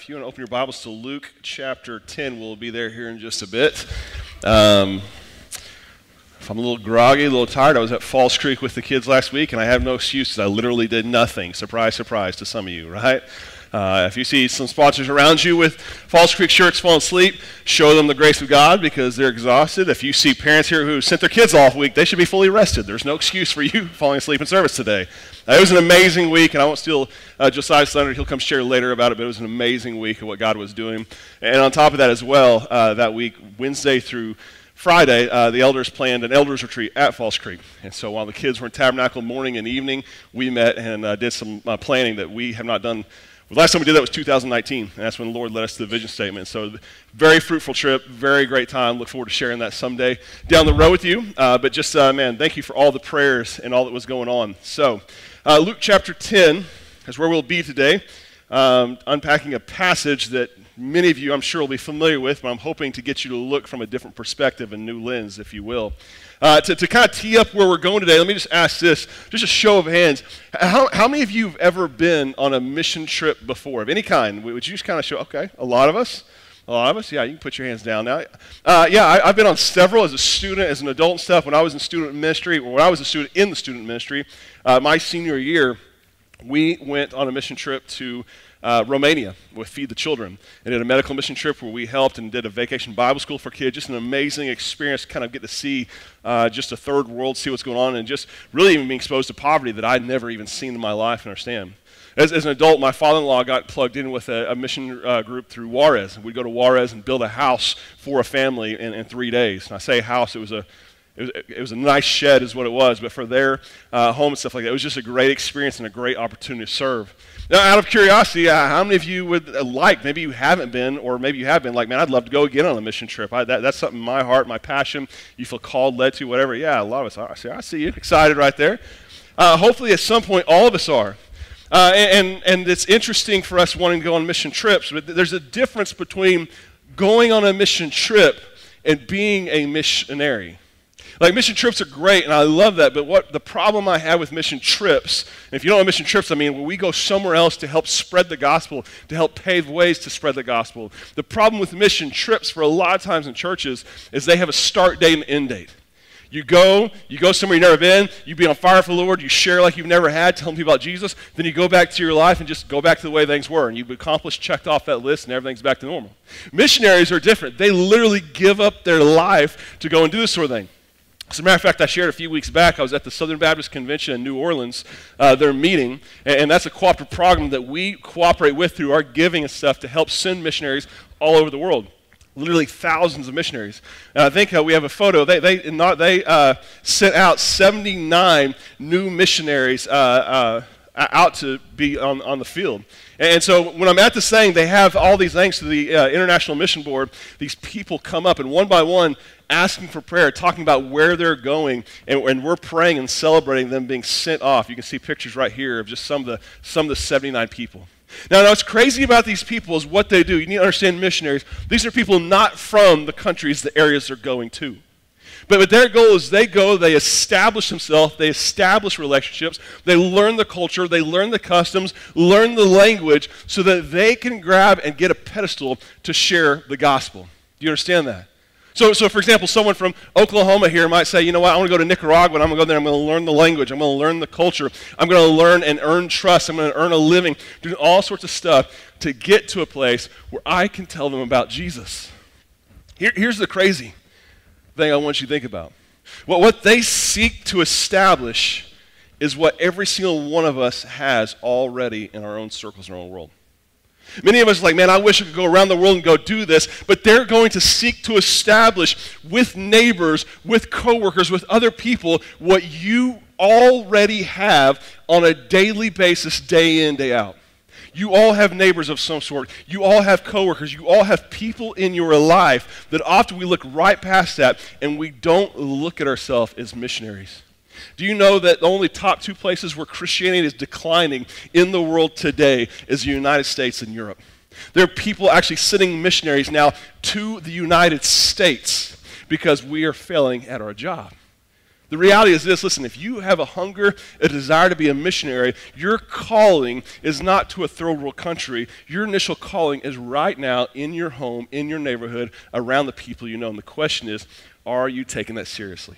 If you want to open your Bibles to Luke chapter 10, we'll be there here in just a bit. Um, if I'm a little groggy, a little tired, I was at Falls Creek with the kids last week, and I have no excuses. I literally did nothing. Surprise, surprise to some of you, right? Uh, if you see some sponsors around you with Falls Creek shirts falling asleep, show them the grace of God because they're exhausted. If you see parents here who sent their kids off week, they should be fully rested. There's no excuse for you falling asleep in service today. Uh, it was an amazing week, and I won't steal uh, Josiah's thunder. He'll come share later about it, but it was an amazing week of what God was doing. And on top of that as well, uh, that week, Wednesday through Friday, uh, the elders planned an elders retreat at Falls Creek. And so while the kids were in Tabernacle morning and evening, we met and uh, did some uh, planning that we have not done the last time we did that was 2019, and that's when the Lord led us to the vision statement. So, very fruitful trip, very great time. Look forward to sharing that someday down the road with you. Uh, but just, uh, man, thank you for all the prayers and all that was going on. So, uh, Luke chapter 10 is where we'll be today, um, unpacking a passage that many of you, I'm sure, will be familiar with, but I'm hoping to get you to look from a different perspective and new lens, if you will. Uh, to, to kind of tee up where we're going today, let me just ask this, just a show of hands. How, how many of you have ever been on a mission trip before, of any kind? Would you just kind of show, okay, a lot of us? A lot of us? Yeah, you can put your hands down now. Uh, yeah, I, have been on several as a student, as an adult and stuff. When I was in student ministry, when I was a student in the student ministry, uh, my senior year, we went on a mission trip to uh, Romania with Feed the Children and did a medical mission trip where we helped and did a vacation Bible school for kids. Just an amazing experience, kind of get to see uh, just a third world, see what's going on, and just really even being exposed to poverty that I'd never even seen in my life and understand. As, as an adult, my father in law got plugged in with a, a mission uh, group through Juarez. We'd go to Juarez and build a house for a family in, in three days. And I say house, it was a it was, it was, a nice shed, is what it was, but for their uh, home and stuff like that, it was just a great experience and a great opportunity to serve. Now, out of curiosity, uh, how many of you would uh, like, maybe you haven't been, or maybe you have been, like, man, I'd love to go again on a mission trip. I, that, that's something in my heart, my passion, you feel called, led to, whatever. Yeah, a lot of us are. I see, I see you, excited right there. Uh, hopefully, at some point, all of us are. Uh, and, and it's interesting for us wanting to go on mission trips, but there's a difference between going on a mission trip and being a missionary. Like mission trips are great, and I love that. But what the problem I have with mission trips, if you don't know mission trips, I mean when we go somewhere else to help spread the gospel, to help pave ways to spread the gospel. The problem with mission trips for a lot of times in churches is they have a start date and end date. You go, you go somewhere you've never been, you be on fire for the Lord, you share like you've never had, telling people about Jesus, then you go back to your life and just go back to the way things were, and you've accomplished, checked off that list, and everything's back to normal. Missionaries are different. They literally give up their life to go and do this sort of thing. As a matter of fact, I shared a few weeks back, I was at the Southern Baptist Convention in New Orleans, uh, their meeting, and, and, that's a cooperative program that we cooperate with through our giving and stuff to help send missionaries all over the world. Literally thousands of missionaries. And I think uh, we have a photo. They, they, not, they uh, sent out 79 new missionaries uh, uh, out to be on, on the field. And so when I'm at the saying, they have all these thanks to the uh, International Mission Board, these people come up and one by one asking for prayer, talking about where they're going, and, and, we're praying and celebrating them being sent off. You can see pictures right here of just some of the, some of the 79 people. Now, what's crazy about these people is what they do. You need to understand missionaries. These are people not from the countries, the areas they're going to. But, but their goal is they go, they establish themselves, they establish relationships, they learn the culture, they learn the customs, learn the language, so that they can grab and get a pedestal to share the gospel. Do you understand that? So, so, for example, someone from Oklahoma here might say, you know what, I want to go to Nicaragua and I'm going to go there, I'm going to learn the language, I'm going to learn the culture, I'm going to learn and earn trust, I'm going to earn a living, doing all sorts of stuff to get to a place where I can tell them about Jesus. Here, here's the crazy thing I want you to think about. Well, what they seek to establish is what every single one of us has already in our own circles in our own world. Many of us are like, man, I wish I could go around the world and go do this, but they're going to seek to establish with neighbors, with coworkers, with other people what you already have on a daily basis, day in, day out. You all have neighbors of some sort. You all have coworkers. You all have people in your life that often we look right past that and we don't look at ourselves as missionaries. Do you know that the only top two places where Christianity is declining in the world today is the United States and Europe? There are people actually sending missionaries now to the United States because we are failing at our job. The reality is this listen, if you have a hunger, a desire to be a missionary, your calling is not to a third world country. Your initial calling is right now in your home, in your neighborhood, around the people you know. And the question is, are you taking that seriously?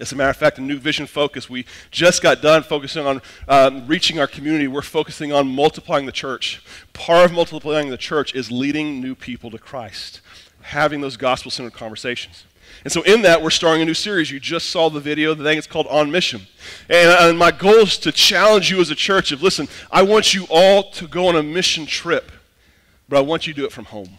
As a matter of fact, a new vision focus, we just got done focusing on um, reaching our community. We're focusing on multiplying the church. Part of multiplying the church is leading new people to Christ, having those gospel centered conversations. And so, in that, we're starting a new series. You just saw the video. The thing is called On Mission. And, uh, and my goal is to challenge you as a church of listen, I want you all to go on a mission trip, but I want you to do it from home.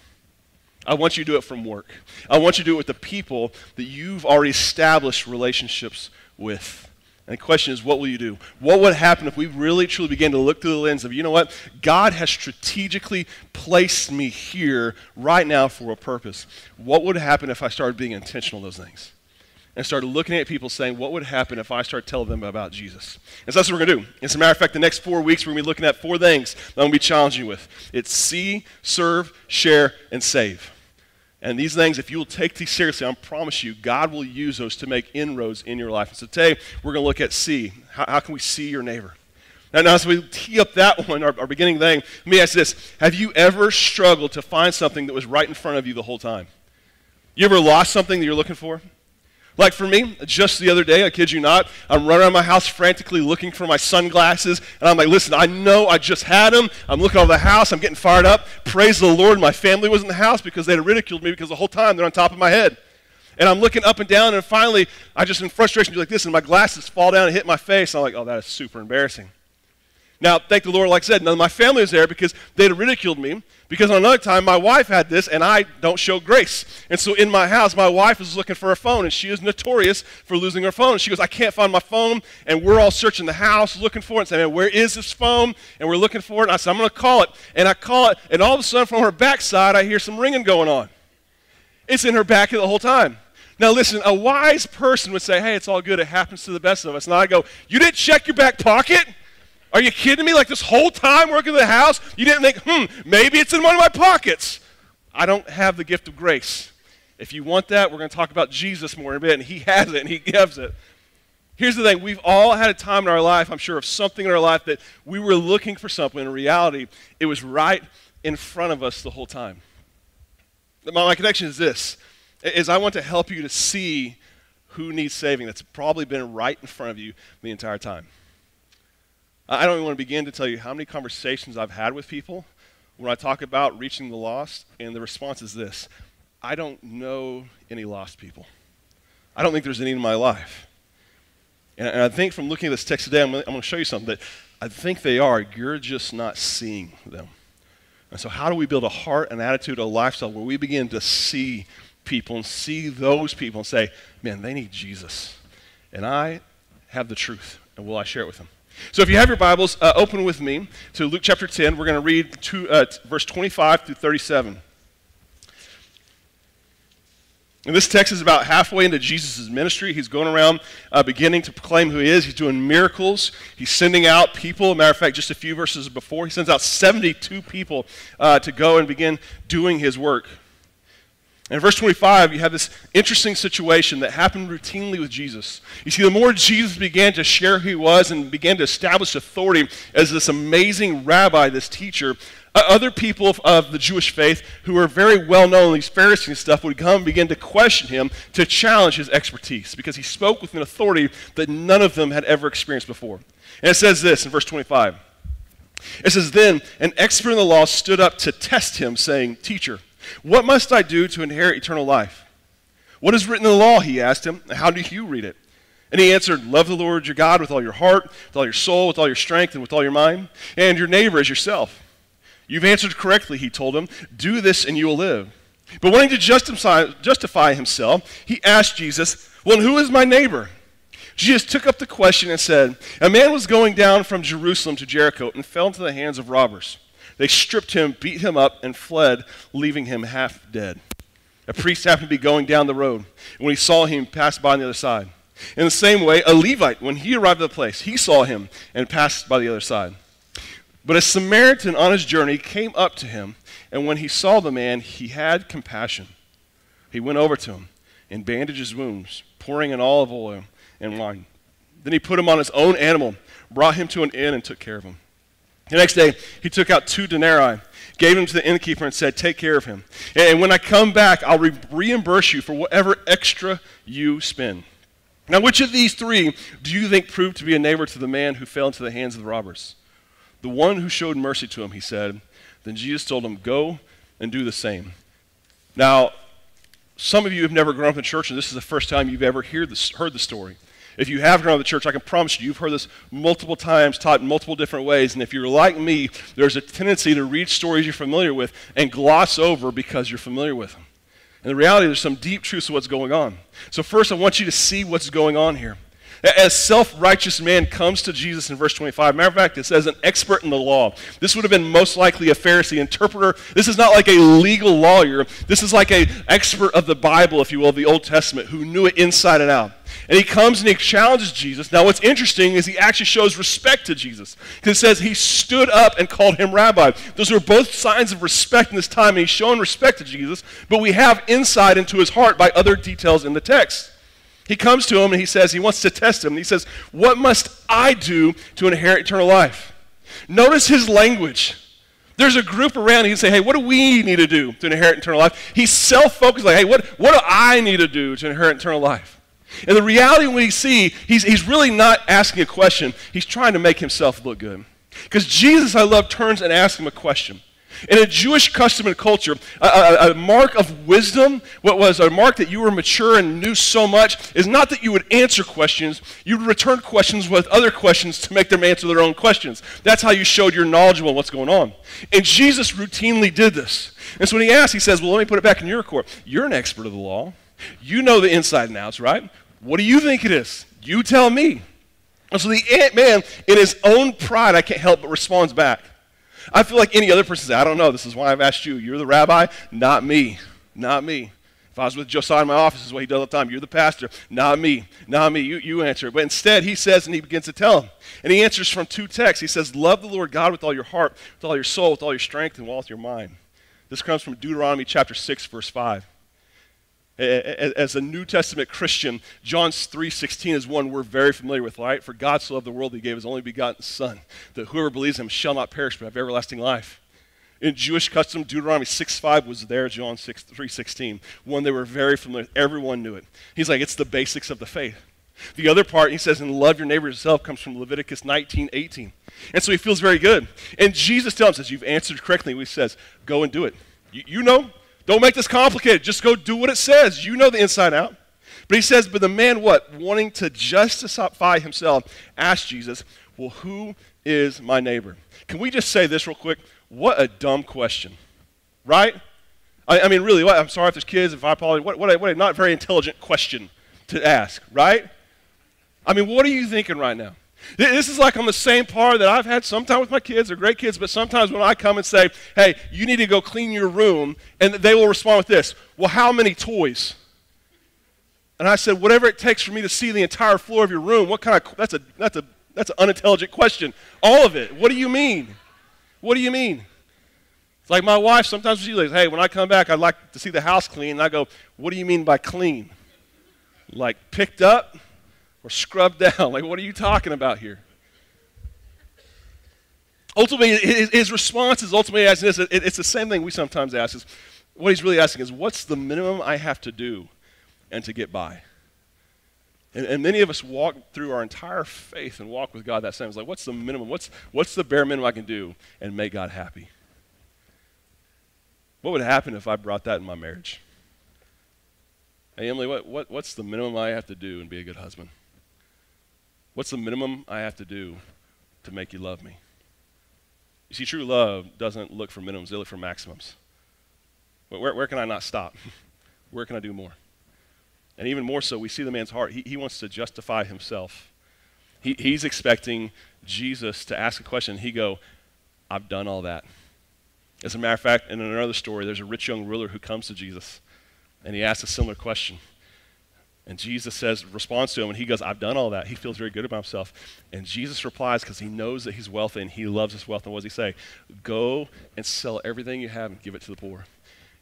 I want you to do it from work. I want you to do it with the people that you've already established relationships with. And the question is, what will you do? What would happen if we really truly began to look through the lens of, you know what? God has strategically placed me here right now for a purpose. What would happen if I started being intentional in those things? And started looking at people saying, what would happen if I start telling them about Jesus? And so that's what we're going to do. As a matter of fact, the next four weeks, we're going to be looking at four things that I'm going to be challenging you with it's see, serve, share, and save. And these things, if you will take these seriously, I promise you, God will use those to make inroads in your life. And so today, we're going to look at see. How, how can we see your neighbor? Now, as we tee up that one, our, our beginning thing, let me ask this Have you ever struggled to find something that was right in front of you the whole time? You ever lost something that you're looking for? Like for me, just the other day, I kid you not, I'm running around my house frantically looking for my sunglasses, and I'm like, listen, I know I just had them. I'm looking over the house, I'm getting fired up. Praise the Lord, my family was in the house because they had ridiculed me because the whole time they're on top of my head. And I'm looking up and down, and finally, I just in frustration do like this, and my glasses fall down and hit my face. I'm like, oh, that is super embarrassing. Now, thank the Lord, like I said, none of my family was there because they'd have ridiculed me. Because on another time, my wife had this, and I don't show grace. And so in my house, my wife is looking for her phone, and she is notorious for losing her phone. She goes, I can't find my phone. And we're all searching the house looking for it and saying, Where is this phone? And we're looking for it. And I said, I'm going to call it. And I call it, and all of a sudden, from her backside, I hear some ringing going on. It's in her back the whole time. Now, listen, a wise person would say, Hey, it's all good. It happens to the best of us. And I go, You didn't check your back pocket? Are you kidding me? Like this whole time working in the house, you didn't think, hmm, maybe it's in one of my pockets. I don't have the gift of grace. If you want that, we're going to talk about Jesus more in a bit, and He has it and He gives it. Here's the thing we've all had a time in our life, I'm sure, of something in our life that we were looking for something. In reality, it was right in front of us the whole time. My, my connection is this is I want to help you to see who needs saving that's probably been right in front of you the entire time. I don't even want to begin to tell you how many conversations I've had with people when I talk about reaching the lost, and the response is this I don't know any lost people. I don't think there's any in my life. And, and I think from looking at this text today, I'm going, to show you something that I think they are. You're just not seeing them. And so, how do we build a heart, an attitude, a lifestyle where we begin to see people and see those people and say, man, they need Jesus. And I have the truth, and will I share it with them? So if you have your Bibles, uh, open with me to Luke chapter 10. We're going to read two, uh, verse 25 through 37. And this text is about halfway into Jesus' ministry. He's going around uh, beginning to proclaim who he is. He's doing miracles. He's sending out people. matter of fact, just a few verses before, he sends out 72 people uh, to go and begin doing his work. In verse 25, you have this interesting situation that happened routinely with Jesus. You see, the more Jesus began to share who he was and began to establish authority as this amazing rabbi, this teacher, other people of, of, the Jewish faith who were very well known, these Pharisees and stuff, would come and begin to question him to challenge his expertise because he spoke with an authority that none of them had ever experienced before. And it says this in verse 25. It says, Then an expert in the law stood up to test him, saying, Teacher, what must I do to inherit eternal life? What is written in the law? He asked him. How do you read it? And he answered, Love the Lord your God with all your heart, with all your soul, with all your strength, and with all your mind, and your neighbor as yourself. You've answered correctly, he told him. Do this and you will live. But wanting to justify, justify himself, he asked Jesus, Well, who is my neighbor? Jesus took up the question and said, A man was going down from Jerusalem to Jericho and fell into the hands of robbers. They stripped him, beat him up, and fled, leaving him half dead. A priest happened to be going down the road, and when he saw him, passed by on the other side. In the same way, a Levite, when he arrived at the place, he saw him and passed by the other side. But a Samaritan on his journey came up to him, and when he saw the man, he had compassion. He went over to him and bandaged his wounds, pouring in olive oil and wine. Then he put him on his own animal, brought him to an inn, and took care of him. The next day, he took out two denarii, gave him to the innkeeper, and said, Take care of him. And when I come back, I'll re- reimburse you for whatever extra you spend. Now, which of these three do you think proved to be a neighbor to the man who fell into the hands of the robbers? The one who showed mercy to him, he said. Then Jesus told him, Go and do the same. Now, some of you have never grown up in church, and this is the first time you've ever heard heard the story. If you have grown up in the church, I can promise you, you've heard this multiple times, taught in multiple different ways. And if you're like me, there's a tendency to read stories you're familiar with and gloss over because you're familiar with them. And the reality, there's some deep truths to what's going on. So, first, I want you to see what's going on here. As self righteous man comes to Jesus in verse 25, matter of fact, it says an expert in the law. This would have been most likely a Pharisee interpreter. This is not like a legal lawyer. This is like an expert of the Bible, if you will, of the Old Testament, who knew it inside and out. And he comes and he challenges Jesus. Now, what's interesting is he actually shows respect to Jesus. Because it says he stood up and called him rabbi. Those are both signs of respect in this time, and he's showing respect to Jesus, but we have insight into his heart by other details in the text. He comes to him and he says, he wants to test him. And he says, What must I do to inherit eternal life? Notice his language. There's a group around, he can say, Hey, what do we need to do to inherit eternal life? He's self focused, like, Hey, what, what do I need to do to inherit eternal life? And the reality we see, he's, he's really not asking a question, he's trying to make himself look good. Because Jesus, I love, turns and asks him a question. In a Jewish custom and culture, a, a, a, mark of wisdom, what was a mark that you were mature and knew so much, is not that you would answer questions, you would return questions with other questions to make them answer their own questions. That's how you showed you're knowledgeable what's going on. And Jesus routinely did this. And so when he asks, he says, Well, let me put it back in your court. You're an expert of the law. You know the inside and outs, right? What do you think it is? You tell me. And so the ant man, in his own pride, I can't help but responds back. I feel like any other person says, I don't know. This is why I've asked you. You're the rabbi, not me. Not me. If I was with Josiah in my office, this is what he does all the time. You're the pastor, not me. Not me. You, you answer. But instead, he says, and he begins to tell him. And he answers from two texts. He says, Love the Lord God with all your heart, with all your soul, with all your strength, and with all your mind. This comes from Deuteronomy chapter 6, verse 5 as a New Testament Christian, John 3:16 is one we're very familiar with, right? For God so loved the world, he gave his only begotten Son, that whoever believes him shall not perish but have everlasting life. In Jewish custom, Deuteronomy 6:5 was there, John 6, 3:16, one they were very familiar with. Everyone knew it. He's like, it's the basics of the faith. The other part, he says, and love your neighbor yourself, comes from Leviticus 19:18. And so he feels very good. And Jesus tells him, says, you've answered correctly. He says, go and do it. You, you know, don't make this complicated. Just go do what it says. You know the inside out. But he says, but the man, what? Wanting to justify himself, asked Jesus, well, who is my neighbor? Can we just say this real quick? What a dumb question, right? I, I mean, really, what, I'm sorry if there's kids, if I apologize. What, what, a, what a not very intelligent question to ask, right? I mean, what are you thinking right now? This is like on the same par that I've had sometimes with my kids. They're great kids, but sometimes when I come and say, hey, you need to go clean your room, and they will respond with this, well, how many toys? And I said, whatever it takes for me to see the entire floor of your room, what kind of, that's a, that's a, that's an unintelligent question. All of it. What do you mean? What do you mean? It's like my wife, sometimes she says, hey, when I come back, I'd like to see the house clean. And I go, what do you mean by clean? Like picked up? Or scrubbed down. Like, what are you talking about here? Ultimately, his, response is ultimately asking this. it's the same thing we sometimes ask. Is what he's really asking is, what's the minimum I have to do and to get by? And, and, many of us walk through our entire faith and walk with God that same. It's like, what's the minimum? What's, what's the bare minimum I can do and make God happy? What would happen if I brought that in my marriage? Hey, Emily, what, what, what's the minimum I have to do and be a good husband? What's the minimum I have to do to make you love me? You see, true love doesn't look for minimums, they look for maximums. Where, where can I not stop? where can I do more? And even more so, we see the man's heart. He, he wants to justify himself. He, he's expecting Jesus to ask a question. He go, I've done all that. As a matter of fact, in another story, there's a rich young ruler who comes to Jesus, and he asks a similar question. And Jesus says, responds to him, and he goes, I've done all that. He feels very good about himself. And Jesus replies, because he knows that he's wealthy and he loves his wealth. And what does he say? Go and sell everything you have and give it to the poor.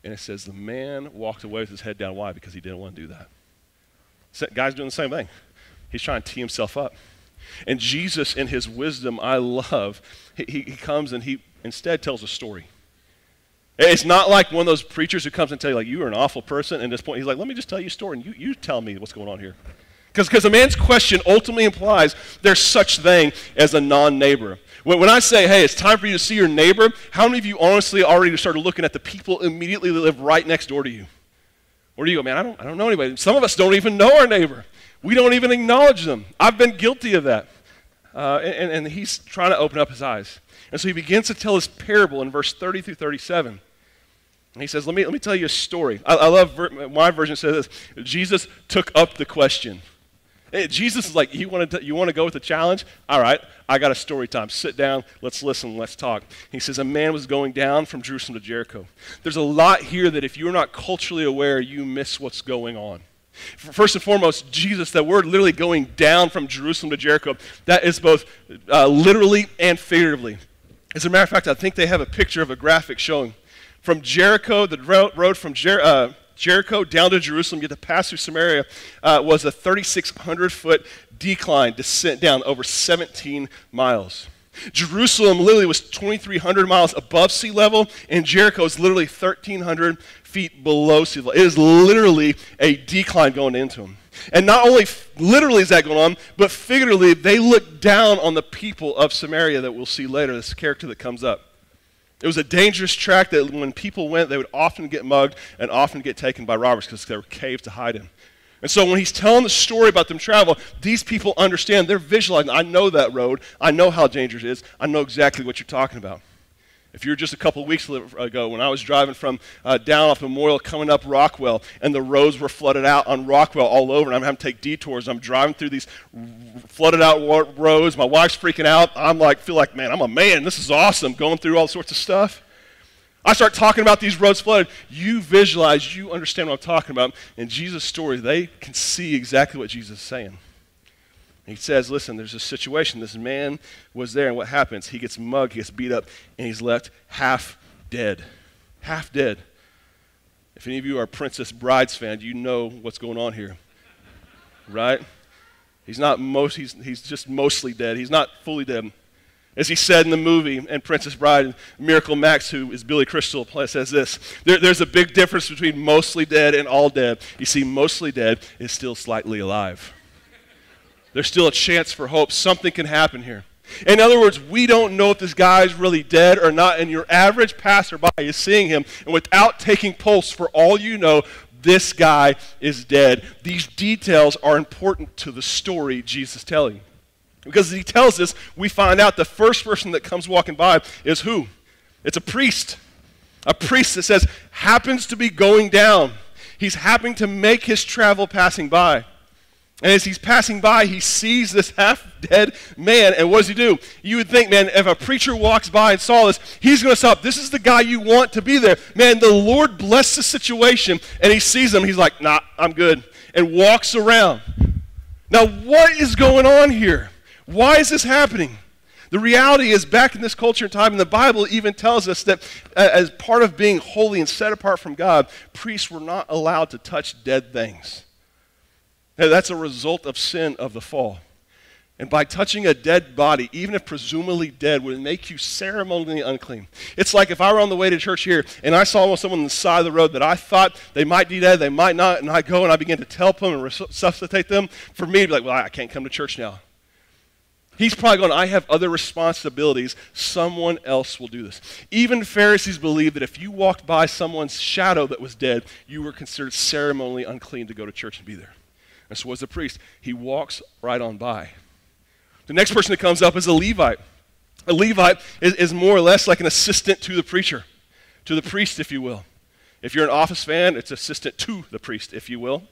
And it says, the man walked away with his head down. Why? Because he didn't want to do that. So, guy's doing the same thing. He's trying to tee himself up. And Jesus, in his wisdom, I love, he, he comes and he instead tells a story. It's not like one of those preachers who comes and tell you, like, you are an awful person. And at this point, he's like, let me just tell you a story, and you, you tell me what's going on here. Because a man's question ultimately implies there's such thing as a non-neighbor. When, when I say, hey, it's time for you to see your neighbor, how many of you honestly already started looking at the people immediately that live right next door to you? Where do you go, man? I don't, I don't know anybody. Some of us don't even know our neighbor. We don't even acknowledge them. I've been guilty of that. Uh, and, and he's trying to open up his eyes. And so he begins to tell his parable in verse 30 through 37. And he says, let me, let me tell you a story. I, I love, ver- my version says this Jesus took up the question. Hey, Jesus is like, you want to you want to go with the challenge? All right, I got a story time. Sit down, let's listen, let's talk. He says, a man was going down from Jerusalem to Jericho. There's a lot here that if you're not culturally aware, you miss what's going on. First and foremost, Jesus, that word literally going down from Jerusalem to Jericho, that is both uh, literally and figuratively. As a matter of fact, I think they have a picture of a graphic showing from Jericho, the road from Jer- uh, Jericho down to Jerusalem, you had to pass through Samaria, uh, was a 3,600 foot decline descent down over 17 miles. Jerusalem literally was 2,300 miles above sea level, and Jericho is literally 1,300 feet below sea level. It is literally a decline going into them. And not only literally is that going on, but figuratively, they look down on the people of Samaria that we'll see later, this character that comes up. It was a dangerous track that when people went, they would often get mugged and often get taken by robbers because there were caves to hide in. And so when he's telling the story about them travel, these people understand. They're visualizing. I know that road. I know how dangerous it is. I know exactly what you're talking about. If you were just a couple of weeks ago when I was driving from uh, down off Memorial coming up Rockwell and the roads were flooded out on Rockwell all over and I'm having to take detours. I'm driving through these flooded out roads. My wife's freaking out. I'm like, feel like, man, I'm a man. This is awesome going through all sorts of stuff. I start talking about these roads flooded. You visualize, you understand what I'm talking about. In Jesus' story, they can see exactly what Jesus is saying. He says, listen, there's a situation. This man was there, and what happens? He gets mugged, he gets beat up, and he's left half dead. Half dead. If any of you are Princess Brides fans, you know what's going on here. Right? He's not most he's he's just mostly dead. He's not fully dead. As he said in the movie and Princess Bride, Miracle Max, who is Billy Crystal, says this there, There's a big difference between mostly dead and all dead. You see, mostly dead is still slightly alive there's still a chance for hope. Something can happen here. In other words, we don't know if this guy is really dead or not, and your average passerby is seeing him, and without taking pulse, for all you know, this guy is dead. These details are important to the story Jesus is telling. Because he tells us, we find out the first person that comes walking by is who? It's a priest. A priest that says, happens to be going down. He's happening to make his travel passing by. And as he's passing by, he sees this half dead man. And what does he do? You would think, man, if a preacher walks by and saw this, he's going to stop. This is the guy you want to be there. Man, the Lord bless the situation. And he sees him. He's like, nah, I'm good. And walks around. Now, what is going on here? Why is this happening? The reality is, back in this culture and time, and the Bible even tells us that uh, as part of being holy and set apart from God, priests were not allowed to touch dead things. Now, that's a result of sin of the fall. And by touching a dead body, even if presumably dead, would make you ceremonially unclean. It's like if I were on the way to church here and I saw someone on the side of the road that I thought they might be dead, they might not, and I go and I begin to tell them and resuscitate them, for me to be like, well, I can't come to church now. He's probably going, I have other responsibilities. Someone else will do this. Even Pharisees believed that if you walked by someone's shadow that was dead, you were considered ceremonially unclean to go to church and be there. And so was the priest. He walks right on by. The next person that comes up is a Levite. A Levite is, is more or less like an assistant to the preacher, to the priest, if you will. If you're an office fan, it's assistant to the priest, if you will.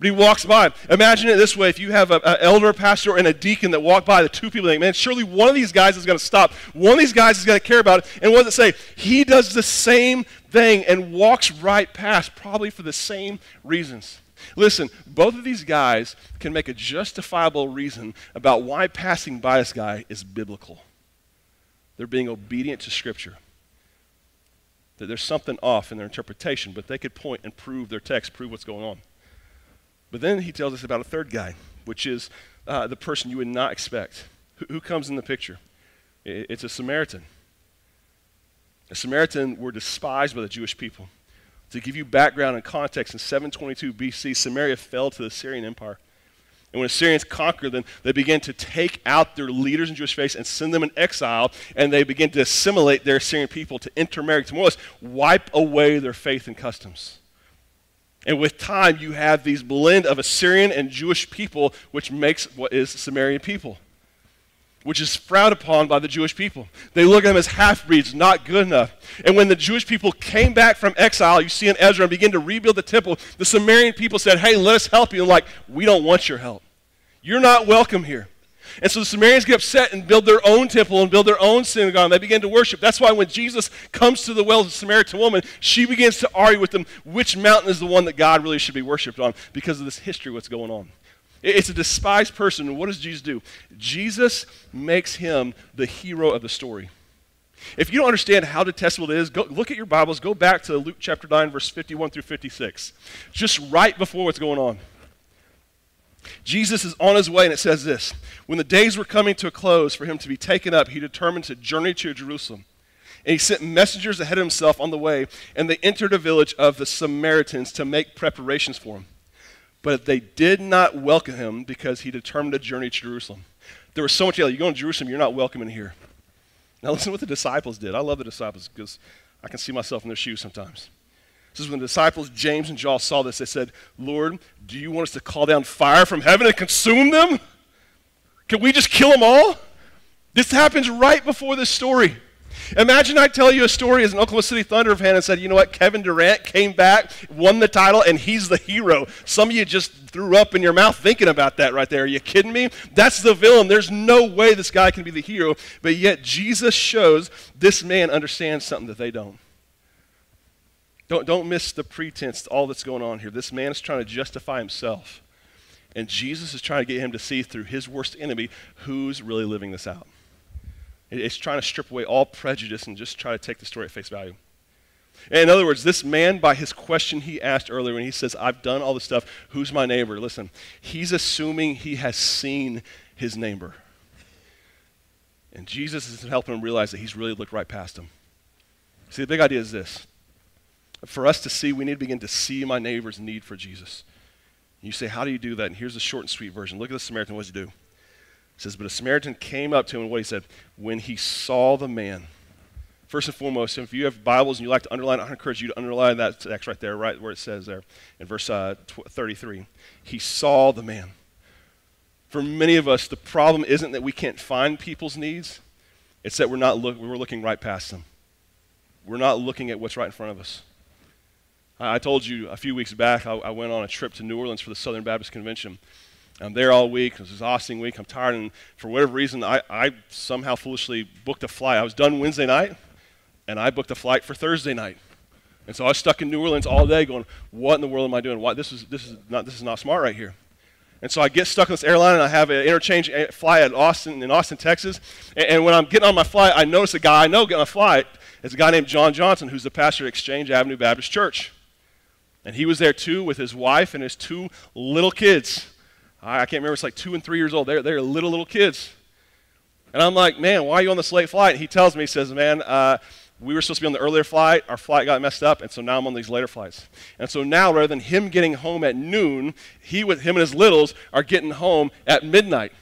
But he walks by. Imagine it this way if you have an elder pastor and a deacon that walk by, the two people think, man, surely one of these guys is going to stop. One of these guys is going to care about it. And what does it say? He does the same thing and walks right past, probably for the same reasons. Listen, both of these guys can make a justifiable reason about why passing by this guy is biblical. They're being obedient to Scripture. That there's something off in their interpretation, but they could point and prove their text, prove what's going on. But then he tells us about a third guy, which is uh, the person you would not expect. Who, who comes in the picture? It's a Samaritan. A Samaritan were despised by the Jewish people. To give you background and context, in 722 BC, Samaria fell to the Syrian Empire. And when Assyrians conquered them, they began to take out their leaders in Jewish faith and send them in exile, and they began to assimilate their Assyrian people to intermarry, to more or less wipe away their faith and customs. And with time, you have these blend of Assyrian and Jewish people, which makes what is Samarian people, which is frowned upon by the Jewish people. They look at them as half breeds, not good enough. And when the Jewish people came back from exile, you see in Ezra, and begin to rebuild the temple, the Samarian people said, Hey, let us help you. And like, we don't want your help. You're not welcome here. And so the Samaritans get upset and build their own temple and build their own synagogue. And they begin to worship. That's why when Jesus comes to the well of the Samaritan woman, she begins to argue with them which mountain is the one that God really should be worshiped on because of this history, what's going on. It's a despised person. What does Jesus do? Jesus makes him the hero of the story. If you don't understand how detestable it is, go, look at your Bibles, go back to Luke chapter 9, verse 51 through 56. Just right before what's going on. Jesus is on his way, and it says this When the days were coming to a close for him to be taken up, he determined to journey to Jerusalem. And he sent messengers ahead of himself on the way, and they entered a village of the Samaritans to make preparations for him. But they did not welcome him because he determined to journey to Jerusalem. There was so much yelling. You go to Jerusalem, you're not welcome in here. Now listen to what the disciples did. I love the disciples because I can see myself in their shoes sometimes. This is when the disciples, James and John, saw this. They said, Lord, do you want us to call down fire from heaven and consume them? Can we just kill them all? This happens right before this story. Imagine I tell you a story as an Oklahoma City Thunder fan and said, you know what, Kevin Durant came back, won the title, and he's the hero. Some of you just threw up in your mouth thinking about that right there. Are you kidding me? That's the villain. There's no way this guy can be the hero. But yet Jesus shows this man understands something that they don't. Don't, don't miss the pretense, all that's going on here. This man is trying to justify himself. And Jesus is trying to get him to see through his worst enemy who's really living this out. It's trying to strip away all prejudice and just try to take the story at face value. And in other words, this man, by his question he asked earlier, when he says, I've done all this stuff, who's my neighbor? Listen, he's assuming he has seen his neighbor. And Jesus is helping him realize that he's really looked right past him. See, the big idea is this for us to see, we need to begin to see my neighbor's need for Jesus. You say, How do you do that? And here's the short and sweet version. Look at the Samaritan. What does he do? It says, But a Samaritan came up to him, and what he said, when he saw the man. First and foremost, if you have Bibles and you like to underline, I encourage you to underline that text right there, right where it says there in verse uh, 33. He saw the man. For many of us, the problem isn't that we can't find people's needs, it's that we're not look, we're looking right past them. We're not looking at what's right in front of us. I told you a few weeks back, I, I, went on a trip to New Orleans for the Southern Baptist Convention. I'm there all week. It was an exhausting week. I'm tired, and for whatever reason, I, I somehow foolishly booked a flight. I was done Wednesday night, and I booked a flight for Thursday night. And so I was stuck in New Orleans all day going, what in the world am I doing? Why, this, is, this, is not, this is not smart right here. And so I get stuck on this airline, and I have an interchange flight at Austin, in Austin, Texas. And, and when I'm getting on my flight, I notice a guy I know getting on a flight. It's a guy named John Johnson, who's the pastor at Exchange Avenue Baptist Church. And he was there too with his wife and his two little kids. I, can't remember, it's like two and three years old. They're, they're little, little kids. And I'm like, man, why are you on this late flight? And he tells me, he says, man, uh, we were supposed to be on the earlier flight. Our flight got messed up, and so now I'm on these later flights. And so now, rather than him getting home at noon, he with him and his littles are getting home at midnight.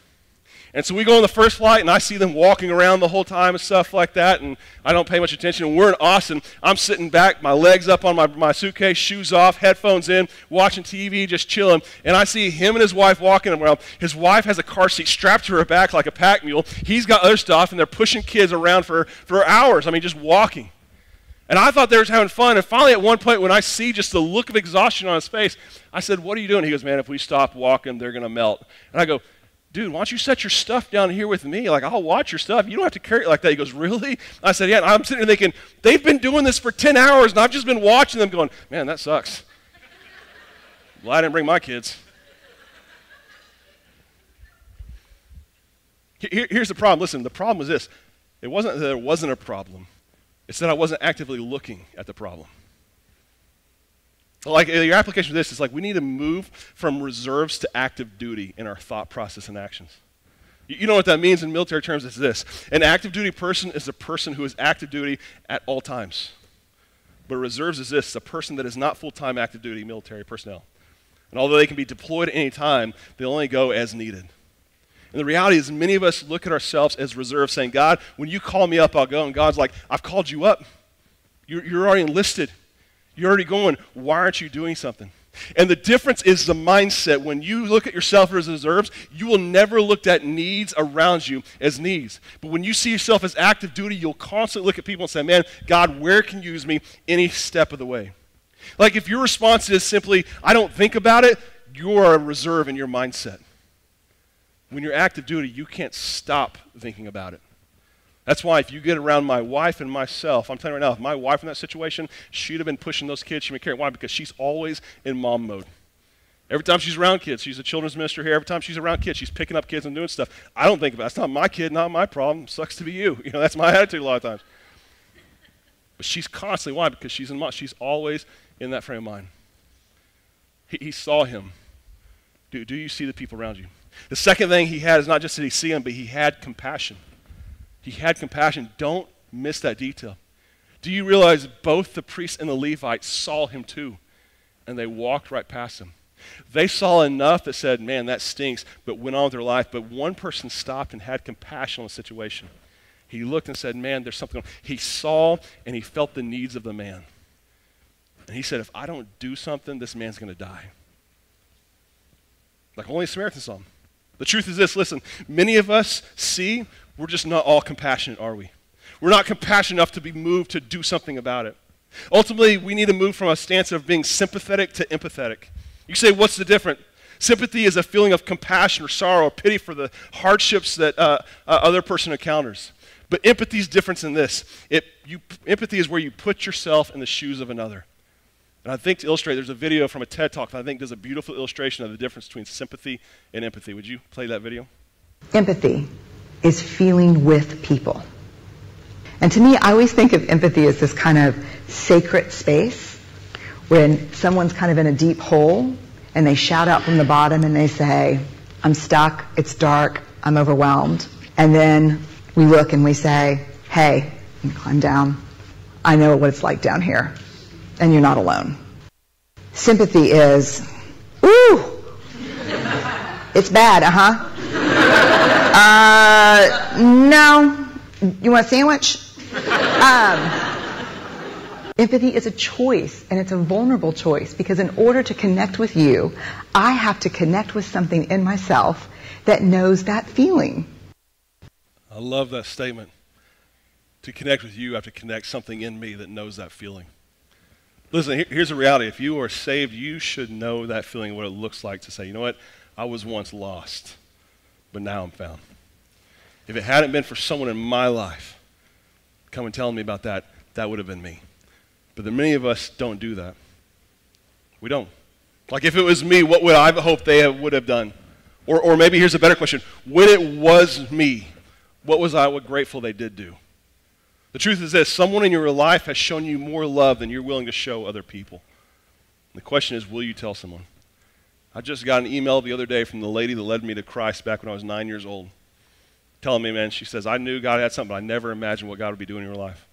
And so we go on the first flight, and I see them walking around the whole time and stuff like that, and I don't pay much attention. And we're in Austin. I'm sitting back, my legs up on my, my suitcase, shoes off, headphones in, watching TV, just chilling. And I see him and his wife walking around. His wife has a car seat strapped to her back like a pack mule. He's got other stuff, and they're pushing kids around for, for hours. I mean, just walking. And I thought they were having fun. And finally, at one point, when I see just the look of exhaustion on his face, I said, What are you doing? He goes, Man, if we stop walking, they're going to melt. And I go, dude, why don't you set your stuff down here with me? Like, I'll watch your stuff. You don't have to carry it like that. He goes, really? I said, yeah. And I'm sitting there thinking, they've been doing this for 10 hours, and I've just been watching them going, man, that sucks. well, I didn't bring my kids. Here, here's the problem. Listen, the problem was this. It wasn't that there wasn't a problem. It's that I wasn't actively looking at the problem. Like your application of this is like we need to move from reserves to active duty in our thought process and actions. You know what that means in military terms? It's this an active duty person is a person who is active duty at all times. But reserves is this a person that is not full time active duty military personnel. And although they can be deployed at any time, they only go as needed. And the reality is, many of us look at ourselves as reserves, saying, God, when you call me up, I'll go. And God's like, I've called you up. You're, you're already enlisted. You're already going. Why aren't you doing something? And the difference is the mindset. When you look at yourself as reserves, you will never look at needs around you as needs. But when you see yourself as active duty, you'll constantly look at people and say, Man, God, where can you use me any step of the way? Like if your response is simply, I don't think about it, you're a reserve in your mindset. When you're active duty, you can't stop thinking about it. That's why if you get around my wife and myself, I'm telling you right now, if my wife in that situation, she'd have been pushing those kids, she'd been carrying. Why? Because she's always in mom mode. Every time she's around kids, she's a children's minister here. Every time she's around kids, she's picking up kids and doing stuff. I don't think about it. It's not my kid, not my problem. Sucks to be you. You know, that's my attitude a lot of times. But she's constantly, why? Because she's in mom. She's always in that frame of mind. He, he saw him. Do, do you see the people around you? The second thing he had is not just did he see him, but he had compassion. He had compassion. Don't miss that detail. Do you realize both the priest and the Levite saw him too, and they walked right past him? They saw enough that said, Man, that stinks, but went on with their life. But one person stopped and had compassion on the situation. He looked and said, Man, there's something. He saw and he felt the needs of the man. And he said, If I don't do something, this man's going to die. Like only Samaritan saw him. The truth is this listen, many of us see we're just not all compassionate, are we? We're not compassionate enough to be moved to do something about it. Ultimately, we need to move from a stance of being sympathetic to empathetic. You say, what's the difference? Sympathy is a feeling of compassion or sorrow or pity for the hardships that uh, uh, other person encounters. But empathy is different in this. It, you, empathy is where you put yourself in the shoes of another. And I think to illustrate, there's a video from a TED Talk that I think does a beautiful illustration of the difference between sympathy and empathy. Would you play that video? Empathy is feeling with people. And to me, I always think of empathy as this kind of sacred space when someone's kind of in a deep hole and they shout out from the bottom and they say, I'm stuck, it's dark, I'm overwhelmed. And then we look and we say, hey, you climb down. I know what it's like down here. And you're not alone. Sympathy is, ooh, it's bad, uh-huh. Uh, no. You want a sandwich? Um, empathy is a choice, and it's a vulnerable choice because in order to connect with you, I have to connect with something in myself that knows that feeling. I love that statement. To connect with you, I have to connect something in me that knows that feeling. Listen, here's the reality. If you are saved, you should know that feeling, what it looks like to say, you know what? I was once lost but now I'm found. If it hadn't been for someone in my life coming telling me about that, that would have been me. But the many of us don't do that. We don't. Like if it was me, what would I hope they have, would have done? Or, or maybe here's a better question. When it was me, what was I what grateful they did do? The truth is this someone in your life has shown you more love than you're willing to show other people. the question is, will you tell someone? I just got an email the other day from the lady that led me to Christ back when I was nine years old, telling me, man, she says, I knew God had something, but I never imagined what God would be doing in your life.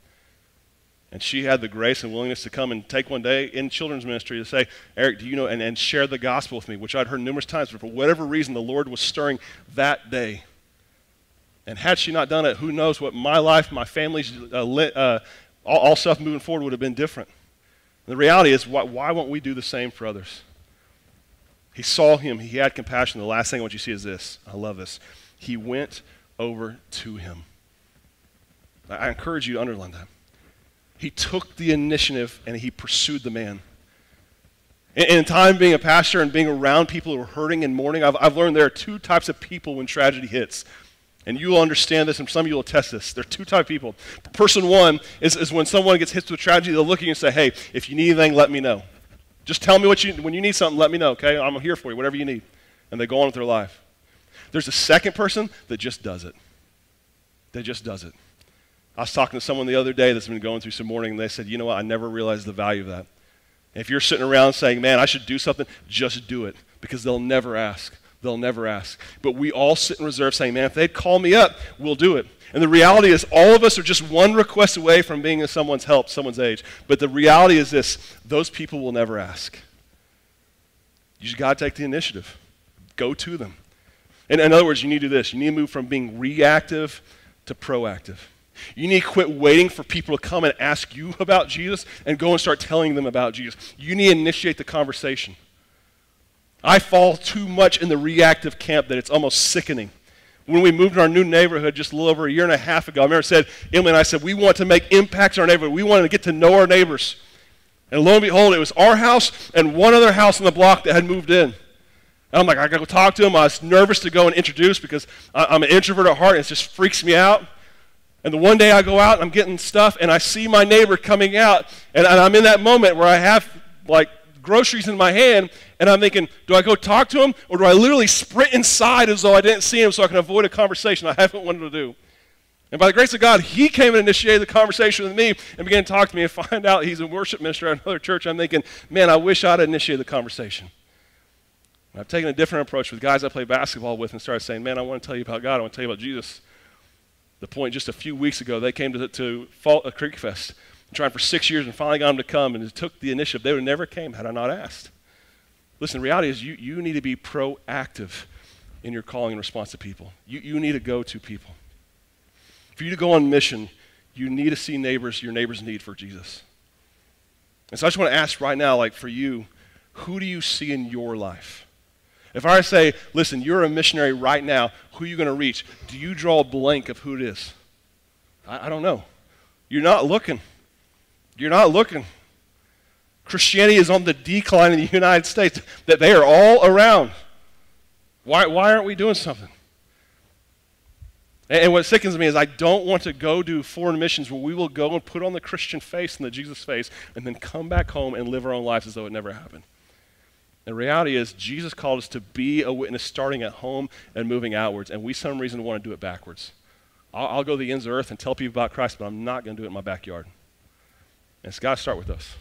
And she had the grace and willingness to come and take one day in children's ministry to say, Eric, do you know, and, and share the gospel with me, which I'd heard numerous times, but for whatever reason, the Lord was stirring that day. And had she not done it, who knows what my life, my family's, uh, lit, uh, all, all, stuff moving forward would have been different. And the reality is, why, why won't we do the same for others? He saw him, he had compassion. The last thing I want you to see is this. I love this. He went over to him. I encourage you to underline that. He took the initiative and he pursued the man. In, in time being a pastor and being around people who are hurting and mourning, I've, I've learned there are two types of people when tragedy hits. And you will understand this, and some of you will test this. There are two type of people. Person one is, is when someone gets hit with a tragedy, they'll look at you and say, Hey, if you need anything, let me know. Just tell me what you, when you need something, let me know, okay? I'm here for you, whatever you need. And they go on with their life. There's a second person that just does it. They just does it. I was talking to someone the other day that's been going through some mourning, and they said, you know what, I never realized the value of that. If you're sitting around saying, man, I should do something, just do it because they'll never ask. They'll never ask. But we all sit in reserve saying, man, if they'd call me up, we'll do it. And the reality is, all of us are just one request away from being someone's help, someone's age. But the reality is this those people will never ask. You just got to take the initiative, go to them. And in other words, you need to do this you need to move from being reactive to proactive. You need to quit waiting for people to come and ask you about Jesus and go and start telling them about Jesus. You need to initiate the conversation. I fall too much in the reactive camp that it's almost sickening. When we moved to our new neighborhood just a little over a year and a half ago, I remember I said, Emily and I said, we want to make impacts in our neighborhood. We wanted to get to know our neighbors. And lo and behold, it was our house and one other house on the block that had moved in. And I'm like, I gotta go talk to them. I was nervous to go and introduce because I'm an introvert at heart and it just freaks me out. And the one day I go out and I'm getting stuff and I see my neighbor coming out and, and I'm in that moment where I have like groceries in my hand and I'm thinking, do I go talk to him or do I literally sprint inside as though I didn't see him so I can avoid a conversation I haven't wanted to do? And by the grace of God, he came and initiated the conversation with me and began to talk to me and find out he's a worship minister at another church. I'm thinking, man, I wish I'd initiated the conversation. And I've taken a different approach with guys I play basketball with and started saying, man, I want to tell you about God. I want to tell you about Jesus the point just a few weeks ago, they came to, to Fall, uh, Creek Fest, trying for six years and finally got them to come and took the initiative. They would have never came had I not asked. Listen, the reality is you, you need to be proactive in your calling and response to people. You, you need to go to people. For you to go on mission, you need to see neighbors, your neighbors' need for Jesus. And so I just want to ask right now, like for you, who do you see in your life? If I say, listen, you're a missionary right now, who are you going to reach? Do you draw a blank of who it is? I, I don't know. You're not looking. You're not looking. Christianity is on the decline in the United States, that they are all around. Why, why aren't we doing something? And, and what sickens me is I don't want to go do foreign missions where we will go and put on the Christian face and the Jesus face and then come back home and live our own lives as though it never happened. The reality is, Jesus called us to be a witness starting at home and moving outwards, and we, some reason, want to do it backwards. I'll, I'll go to the ends of earth and tell people about Christ, but I'm not going to do it in my backyard. And it's got to start with us.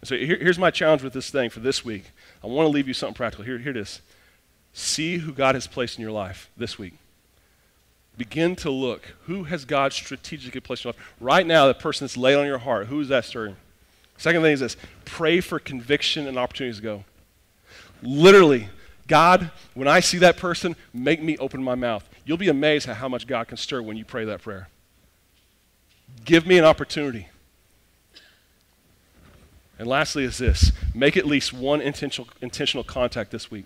And so here, here's my challenge with this thing for this week. I want to leave you something practical. Here, here it is. See who God has placed in your life this week. Begin to look. Who has God strategically placed in your life? Right now, the person that's laid on your heart, who is that stirring? Second thing is this pray for conviction and opportunities to go. Literally, God, when I see that person, make me open my mouth. You'll be amazed at how much God can stir when you pray that prayer. Give me an opportunity. And lastly, is this make at least one intentional, intentional contact this week.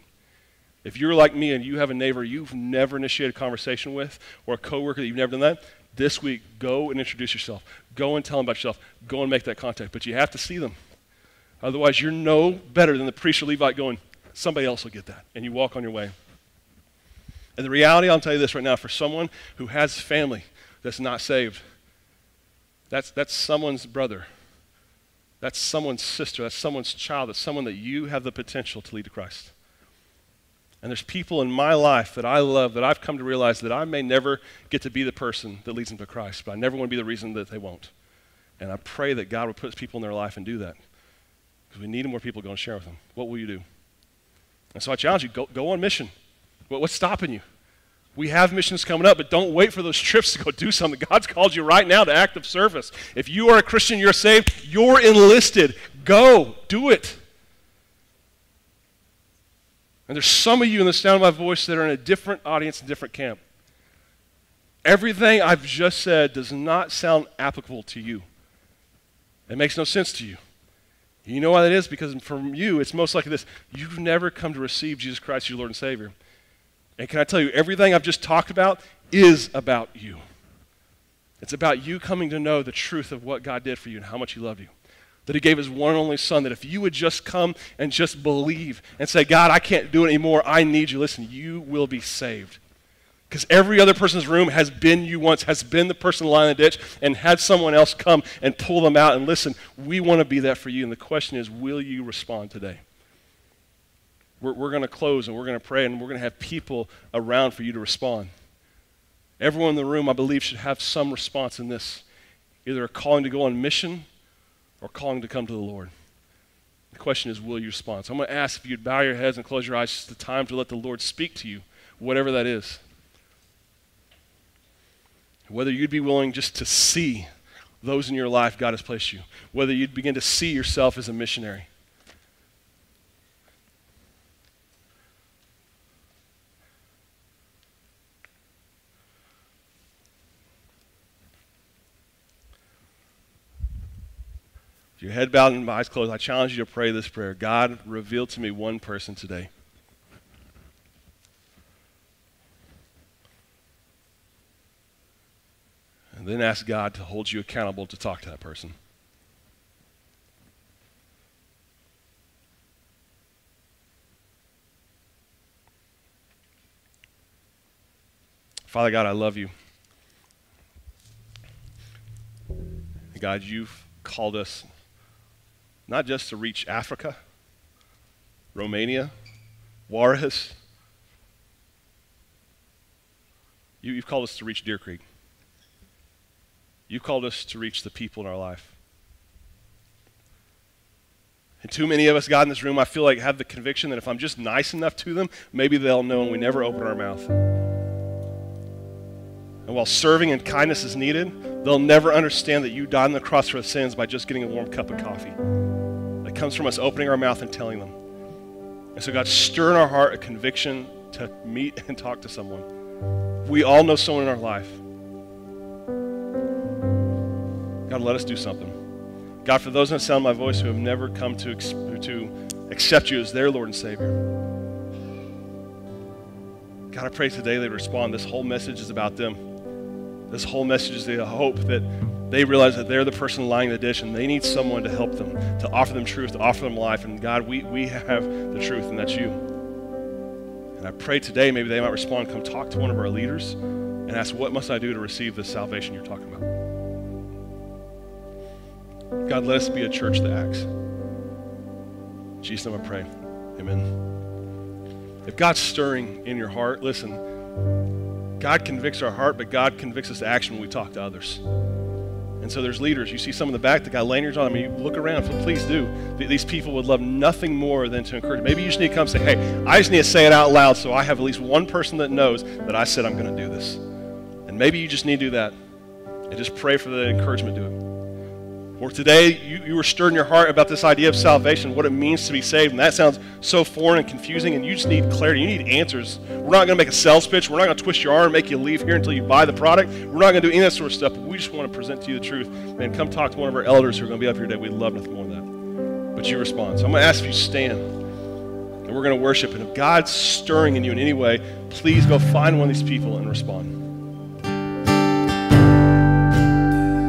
If you're like me and you have a neighbor you've never initiated a conversation with, or a coworker that you've never done that, this week, go and introduce yourself. Go and tell them about yourself. Go and make that contact. But you have to see them. Otherwise, you're no better than the priest or Levite going, somebody else will get that. And you walk on your way. And the reality, I'll tell you this right now, for someone who has family that's not saved, that's, that's someone's brother. That's someone's sister. That's someone's child. That's someone that you have the potential to lead to Christ. And there's people in my life that I love that I've come to realize that I may never get to be the person that leads them to Christ, but I never want to be the reason that they won't. And I pray that God would put people in their life and do that. Because we need more people going to go and share with them. What will you do? And so I challenge you go, go on mission. what's stopping you? We have missions coming up, but don't wait for those trips to go do something. God's called you right now to active service. If you are a Christian, you're saved, you're enlisted. Go, do it. And there's some of you in the sound of my voice that are in a different audience, a different camp. Everything I've just said does not sound applicable to you. It makes no sense to you. You know why that is? Because from you, it's most likely this you've never come to receive Jesus Christ, as your Lord and Savior. And can I tell you, everything I've just talked about is about you. It's about you coming to know the truth of what God did for you and how much He loved you. That He gave His one and only Son, that if you would just come and just believe and say, God, I can't do it anymore, I need you, listen, you will be saved. Because every other person's room has been you once, has been the person lying in the ditch, and had someone else come and pull them out. And listen, we want to be that for you. And the question is, will you respond today? We're, we're going to close and we're going to pray, and we're going to have people around for you to respond. Everyone in the room, I believe, should have some response in this either a calling to go on mission or calling to come to the Lord. The question is, will you respond? So I'm going to ask if you'd bow your heads and close your eyes just the time to let the Lord speak to you, whatever that is. Whether you'd be willing just to see those in your life God has placed you, whether you'd begin to see yourself as a missionary. Your head bowed and eyes closed, I challenge you to pray this prayer God, reveal to me one person today. And then ask God to hold you accountable to talk to that person. Father God, I love you. God, you've called us not just to reach Africa, Romania, Juarez. You, have called us to reach Deer Creek. You've called us to reach the people in our life. And too many of us, God, in this room, I feel like have the conviction that if I'm just nice enough to them, maybe they'll know and we never open our mouth. And while serving and kindness is needed, they'll never understand that you died on the cross for their sins by just getting a warm cup of coffee. That comes from us opening our mouth and telling them. And so, God, stir in our heart a conviction to meet and talk to someone. We all know someone in our life. God, let us do something. God, for those that sound my voice who have never come to, to accept you as their Lord and Savior, God, I pray today they respond. This whole message is about them. This whole message is the hope that they realize that they're the person lying the dish and they need someone to help them, to offer them truth, to offer them life. And God, we, we have the truth, and that's you. And I pray today maybe they might respond, come talk to one of our leaders and ask, What must I do to receive the salvation you're talking about? God, let us be a church that acts. Jesus' name I pray. Amen. If God's stirring in your heart, listen God convicts our heart, but God convicts us to action when we talk to others. And so there's leaders. You see some in the back that got lanyards on them. You look around. Please do. These people would love nothing more than to encourage. Maybe you just need to come say, hey, I just need to say it out loud so I have at least one person that knows that I said I'm going to do this. And maybe you just need to do that. And just pray for the encouragement to do it. Or today you, you were stirred in your heart about this idea of salvation, what it means to be saved, and that sounds so foreign and confusing, and you just need clarity. You need answers. We're not going to make a sales pitch. We're not going to twist your arm and make you leave here until you buy the product. We're not going to do any of that sort of stuff, we just want to present to you the truth. Man, come talk to one of our elders who are going to be up here today. We'd love nothing more than that. But you respond. So I'm going to ask if you stand, and we're going to worship. And if God's stirring in you in any way, please go find one of these people and respond.